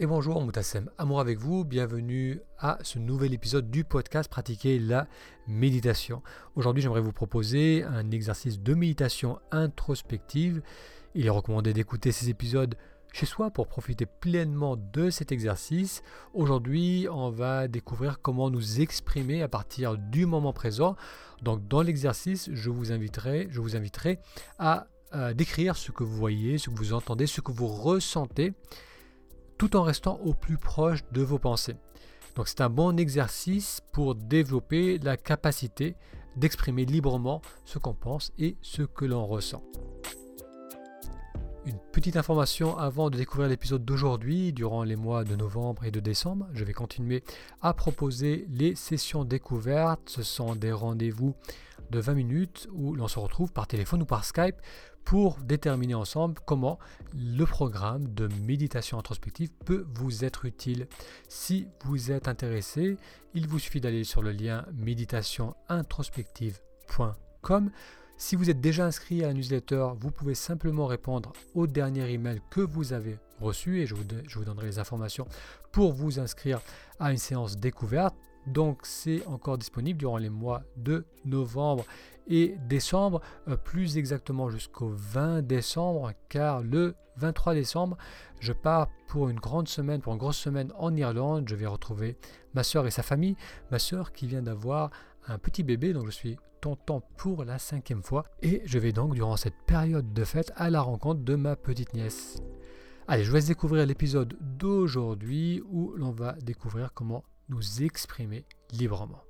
Et bonjour Moutassem, amour avec vous, bienvenue à ce nouvel épisode du podcast Pratiquer la méditation. Aujourd'hui j'aimerais vous proposer un exercice de méditation introspective. Il est recommandé d'écouter ces épisodes chez soi pour profiter pleinement de cet exercice. Aujourd'hui on va découvrir comment nous exprimer à partir du moment présent. Donc dans l'exercice je vous inviterai, je vous inviterai à décrire ce que vous voyez, ce que vous entendez, ce que vous ressentez tout en restant au plus proche de vos pensées. Donc c'est un bon exercice pour développer la capacité d'exprimer librement ce qu'on pense et ce que l'on ressent. Une petite information avant de découvrir l'épisode d'aujourd'hui. Durant les mois de novembre et de décembre, je vais continuer à proposer les sessions découvertes. Ce sont des rendez-vous de 20 minutes où l'on se retrouve par téléphone ou par Skype pour déterminer ensemble comment le programme de méditation introspective peut vous être utile. Si vous êtes intéressé, il vous suffit d'aller sur le lien méditationintrospective.com. Si vous êtes déjà inscrit à la newsletter, vous pouvez simplement répondre au dernier email que vous avez reçu et je vous donnerai les informations pour vous inscrire à une séance découverte. Donc c'est encore disponible durant les mois de novembre et décembre, euh, plus exactement jusqu'au 20 décembre, car le 23 décembre, je pars pour une grande semaine, pour une grosse semaine en Irlande. Je vais retrouver ma soeur et sa famille. Ma soeur qui vient d'avoir un petit bébé, donc je suis tonton pour la cinquième fois. Et je vais donc, durant cette période de fête, à la rencontre de ma petite nièce. Allez, je vais découvrir l'épisode d'aujourd'hui où l'on va découvrir comment nous exprimer librement.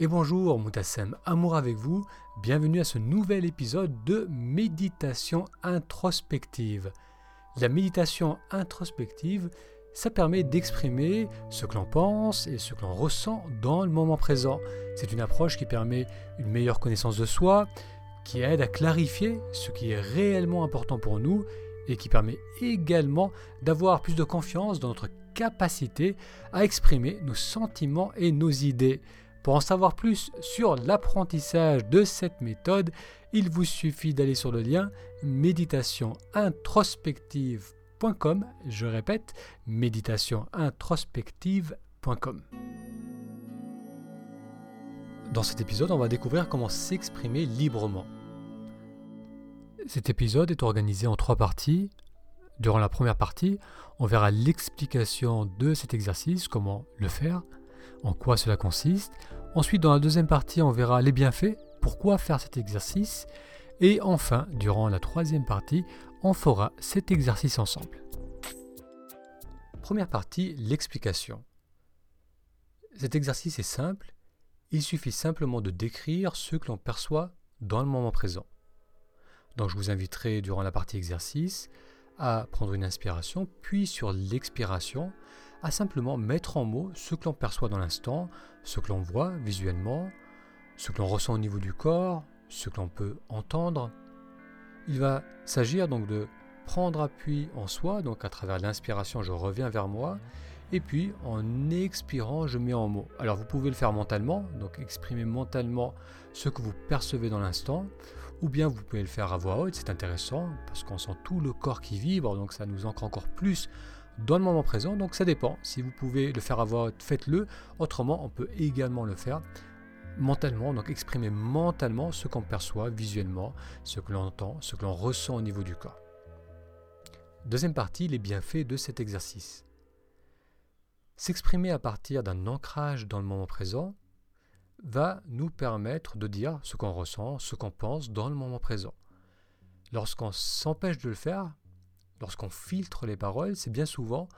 Et bonjour Moutassem, amour avec vous, bienvenue à ce nouvel épisode de méditation introspective. La méditation introspective, ça permet d'exprimer ce que l'on pense et ce que l'on ressent dans le moment présent. C'est une approche qui permet une meilleure connaissance de soi, qui aide à clarifier ce qui est réellement important pour nous et qui permet également d'avoir plus de confiance dans notre capacité à exprimer nos sentiments et nos idées. Pour en savoir plus sur l'apprentissage de cette méthode, il vous suffit d'aller sur le lien méditationintrospective.com. Je répète, méditationintrospective.com. Dans cet épisode, on va découvrir comment s'exprimer librement. Cet épisode est organisé en trois parties. Durant la première partie, on verra l'explication de cet exercice, comment le faire, en quoi cela consiste. Ensuite, dans la deuxième partie, on verra les bienfaits, pourquoi faire cet exercice. Et enfin, durant la troisième partie, on fera cet exercice ensemble. Première partie, l'explication. Cet exercice est simple, il suffit simplement de décrire ce que l'on perçoit dans le moment présent. Donc je vous inviterai durant la partie exercice à prendre une inspiration, puis sur l'expiration, à simplement mettre en mots ce que l'on perçoit dans l'instant, ce que l'on voit visuellement, ce que l'on ressent au niveau du corps, ce que l'on peut entendre. Il va s'agir donc de prendre appui en soi, donc à travers l'inspiration je reviens vers moi, et puis en expirant je mets en mots. Alors vous pouvez le faire mentalement, donc exprimer mentalement ce que vous percevez dans l'instant, ou bien vous pouvez le faire à voix haute, c'est intéressant, parce qu'on sent tout le corps qui vibre, donc ça nous ancre encore plus dans le moment présent. Donc ça dépend. Si vous pouvez le faire à voix haute, faites-le. Autrement, on peut également le faire mentalement, donc exprimer mentalement ce qu'on perçoit visuellement, ce que l'on entend, ce que l'on ressent au niveau du corps. Deuxième partie, les bienfaits de cet exercice. S'exprimer à partir d'un ancrage dans le moment présent va nous permettre de dire ce qu'on ressent, ce qu'on pense dans le moment présent. Lorsqu'on s'empêche de le faire, lorsqu'on filtre les paroles, c'est bien souvent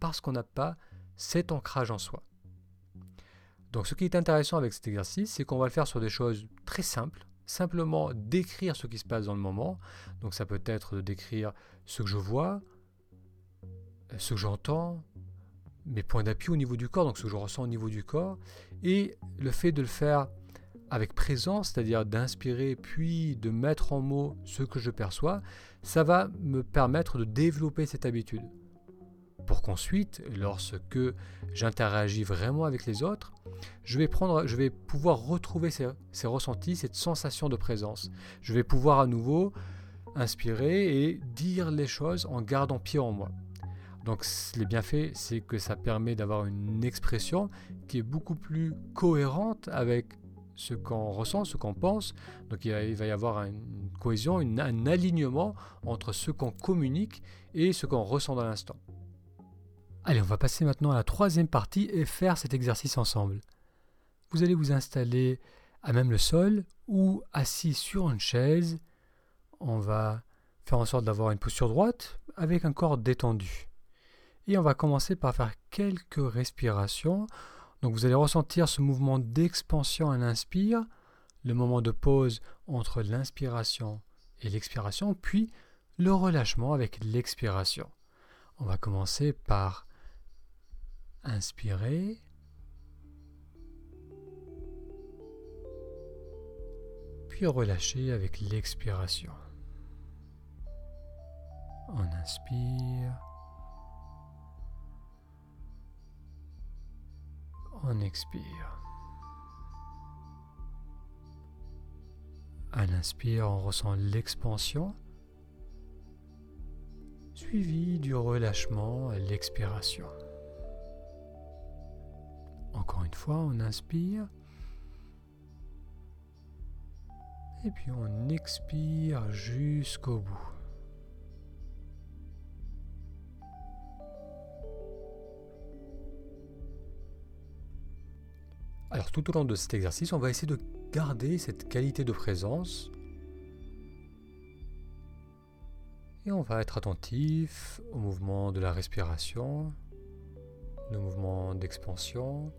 parce qu'on n'a pas cet ancrage en soi. Donc ce qui est intéressant avec cet exercice, c'est qu'on va le faire sur des choses très simples, simplement décrire ce qui se passe dans le moment. Donc ça peut être de décrire ce que je vois, ce que j'entends, mes points d'appui au niveau du corps, donc ce que je ressens au niveau du corps, et le fait de le faire avec présence, c'est-à-dire d'inspirer puis de mettre en mots ce que je perçois, ça va me permettre de développer cette habitude. Pour qu'ensuite, lorsque j'interagis vraiment avec les autres, je vais, pouvoir retrouver ces, ces ressentis, cette sensation de présence. Je vais pouvoir à nouveau inspirer et dire les choses en gardant pied en moi. Donc les bienfaits, c'est que ça permet d'avoir une expression qui est beaucoup plus cohérente avec ce qu'on ressent, ce qu'on pense. Donc il va y avoir une cohésion, un alignement entre ce qu'on communique et ce qu'on ressent dans l'instant. Allez, on va passer maintenant à la troisième partie et faire cet exercice ensemble. Vous allez vous installer à même le sol ou assis sur une chaise. On va faire en sorte d'avoir une posture droite avec un corps détendu. Et on va commencer par faire quelques respirations. Donc vous allez ressentir ce mouvement d'expansion à l'inspire, le moment de pause entre l'inspiration et l'expiration, puis le relâchement avec l'expiration. On va commencer par Inspirez. Puis relâchez avec l'expiration. On inspire. On expire. À l'inspire, on ressent l'expansion, suivi du relâchement à l'expiration. Encore une fois, on inspire. Et puis on expire jusqu'au bout. Alors tout au long de cet exercice, on va essayer de garder cette qualité de présence. Et on va être attentif au mouvement de la respiration, le mouvement d'expansion,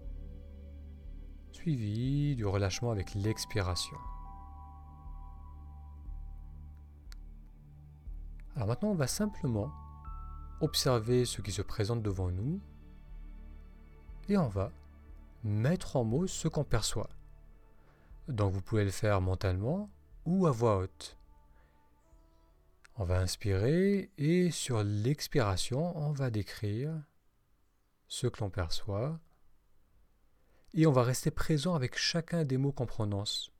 suivi du relâchement avec l'expiration. Alors maintenant, on va simplement observer ce qui se présente devant nous et on va mettre en mots ce qu'on perçoit. Donc vous pouvez le faire mentalement ou à voix haute. On va inspirer et sur l'expiration, on va décrire ce que l'on perçoit et on va rester présent avec chacun des mots qu'on prononce.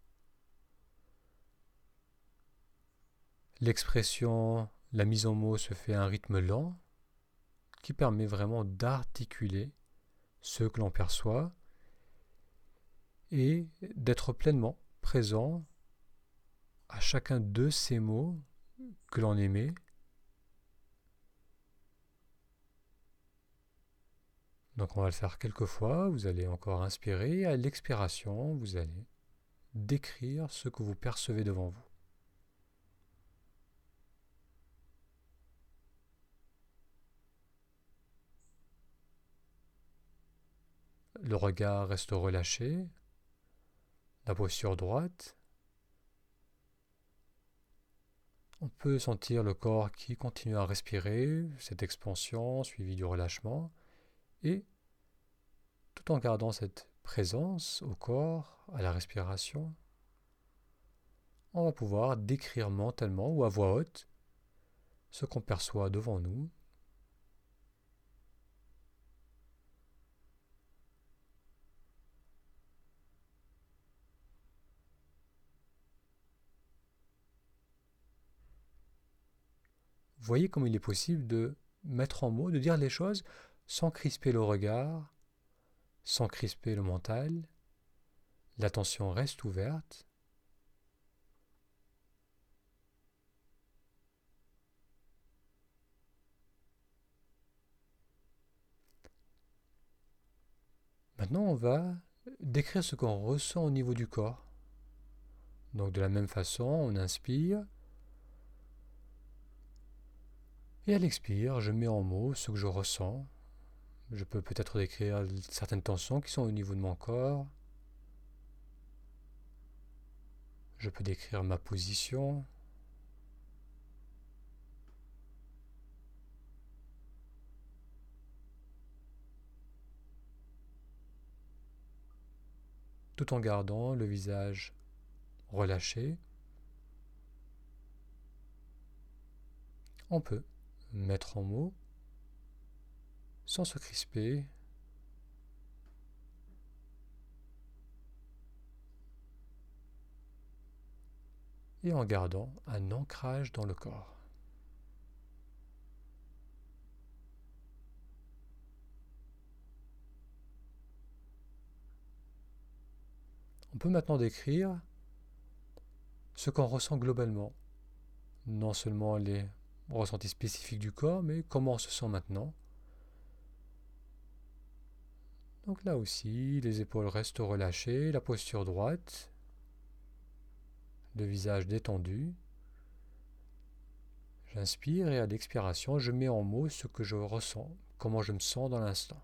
L'expression, la mise en mots se fait à un rythme lent qui permet vraiment d'articuler ce que l'on perçoit et d'être pleinement présent à chacun de ces mots que l'on émet. Donc on va le faire quelques fois, vous allez encore inspirer, à l'expiration, vous allez décrire ce que vous percevez devant vous. Le regard reste relâché, la posture droite. On peut sentir le corps qui continue à respirer, cette expansion suivie du relâchement. Et tout en gardant cette présence au corps, à la respiration, on va pouvoir décrire mentalement ou à voix haute ce qu'on perçoit devant nous. Voyez comme il est possible de mettre en mots, de dire les choses sans crisper le regard, sans crisper le mental. L'attention reste ouverte. Maintenant, on va décrire ce qu'on ressent au niveau du corps. Donc de la même façon, on inspire. Et à l'expire, je mets en mots ce que je ressens, je peux peut-être décrire certaines tensions qui sont au niveau de mon corps. Je peux décrire ma position. tout en gardant le visage relâché. On peut mettre en mots sans se crisper. et en gardant un ancrage dans le corps. On peut maintenant décrire ce qu'on ressent globalement, non seulement les ressentis spécifiques du corps, mais comment on se sent maintenant? Donc là aussi, les épaules restent relâchées, la posture droite, le visage détendu. J'inspire et à l'expiration, je mets en mots ce que je ressens, comment je me sens dans l'instant.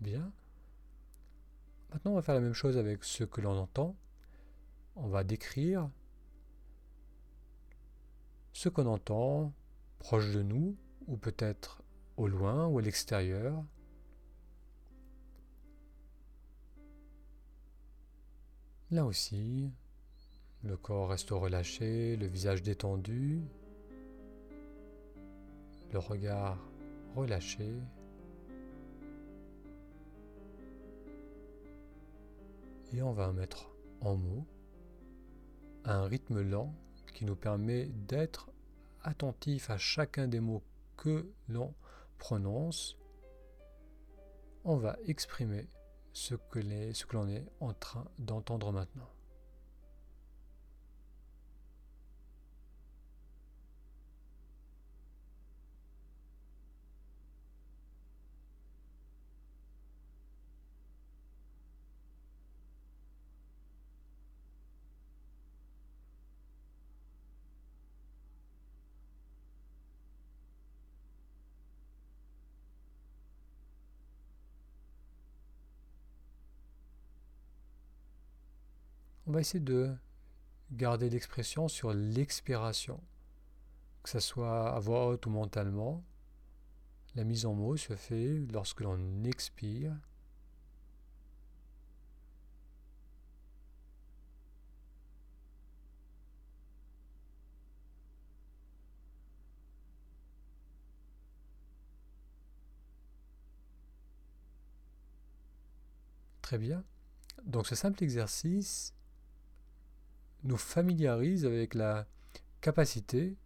Bien. On va faire la même chose avec ce que l'on entend. On va décrire ce qu'on entend proche de nous, ou peut-être au loin ou à l'extérieur. Là aussi, le corps reste relâché, le visage détendu, le regard relâché. Et on va mettre en mots un rythme lent qui nous permet d'être attentif à chacun des mots que l'on prononce. On va exprimer ce que l'on est en train d'entendre maintenant. On va essayer de garder l'expression sur l'expiration, que ce soit à voix haute ou mentalement. La mise en mots se fait lorsque l'on expire. Très bien. Donc ce simple exercice nous familiarise avec la capacité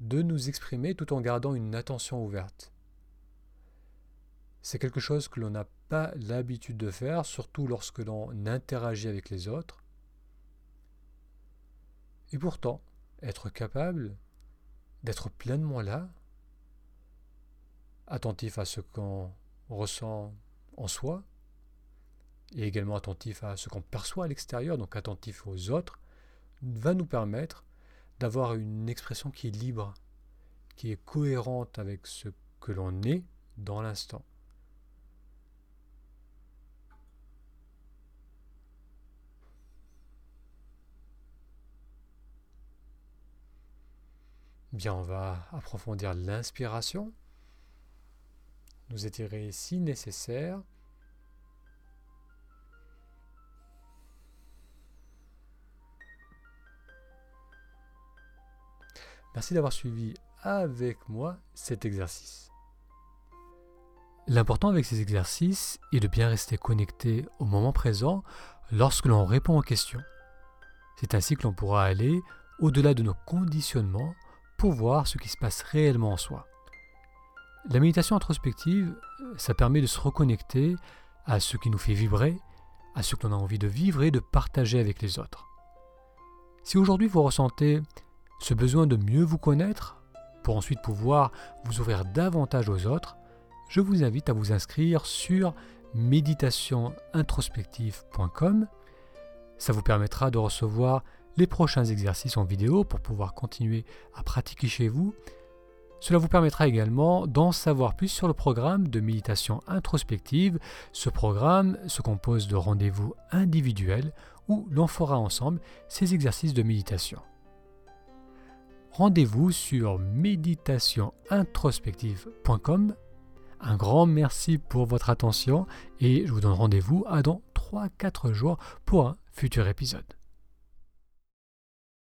de nous exprimer tout en gardant une attention ouverte. C'est quelque chose que l'on n'a pas l'habitude de faire, surtout lorsque l'on interagit avec les autres. Et pourtant, être capable d'être pleinement là, attentif à ce qu'on ressent en soi, et également attentif à ce qu'on perçoit à l'extérieur, donc attentif aux autres, va nous permettre d'avoir une expression qui est libre, qui est cohérente avec ce que l'on est dans l'instant. Bien, on va approfondir l'inspiration, nous étirer si nécessaire. Merci d'avoir suivi avec moi cet exercice. L'important avec ces exercices est de bien rester connecté au moment présent lorsque l'on répond aux questions. C'est ainsi que l'on pourra aller au-delà de nos conditionnements pour voir ce qui se passe réellement en soi. La méditation introspective, ça permet de se reconnecter à ce qui nous fait vibrer, à ce que l'on a envie de vivre et de partager avec les autres. Si aujourd'hui vous ressentez ce besoin de mieux vous connaître, pour ensuite pouvoir vous ouvrir davantage aux autres, je vous invite à vous inscrire sur méditationintrospective.com. Ça vous permettra de recevoir les prochains exercices en vidéo pour pouvoir continuer à pratiquer chez vous. Cela vous permettra également d'en savoir plus sur le programme de méditation introspective. Ce programme se compose de rendez-vous individuels où l'on fera ensemble ces exercices de méditation rendez-vous sur méditationintrospective.com Un grand merci pour votre attention et je vous donne rendez-vous à dans 3-4 jours pour un futur épisode.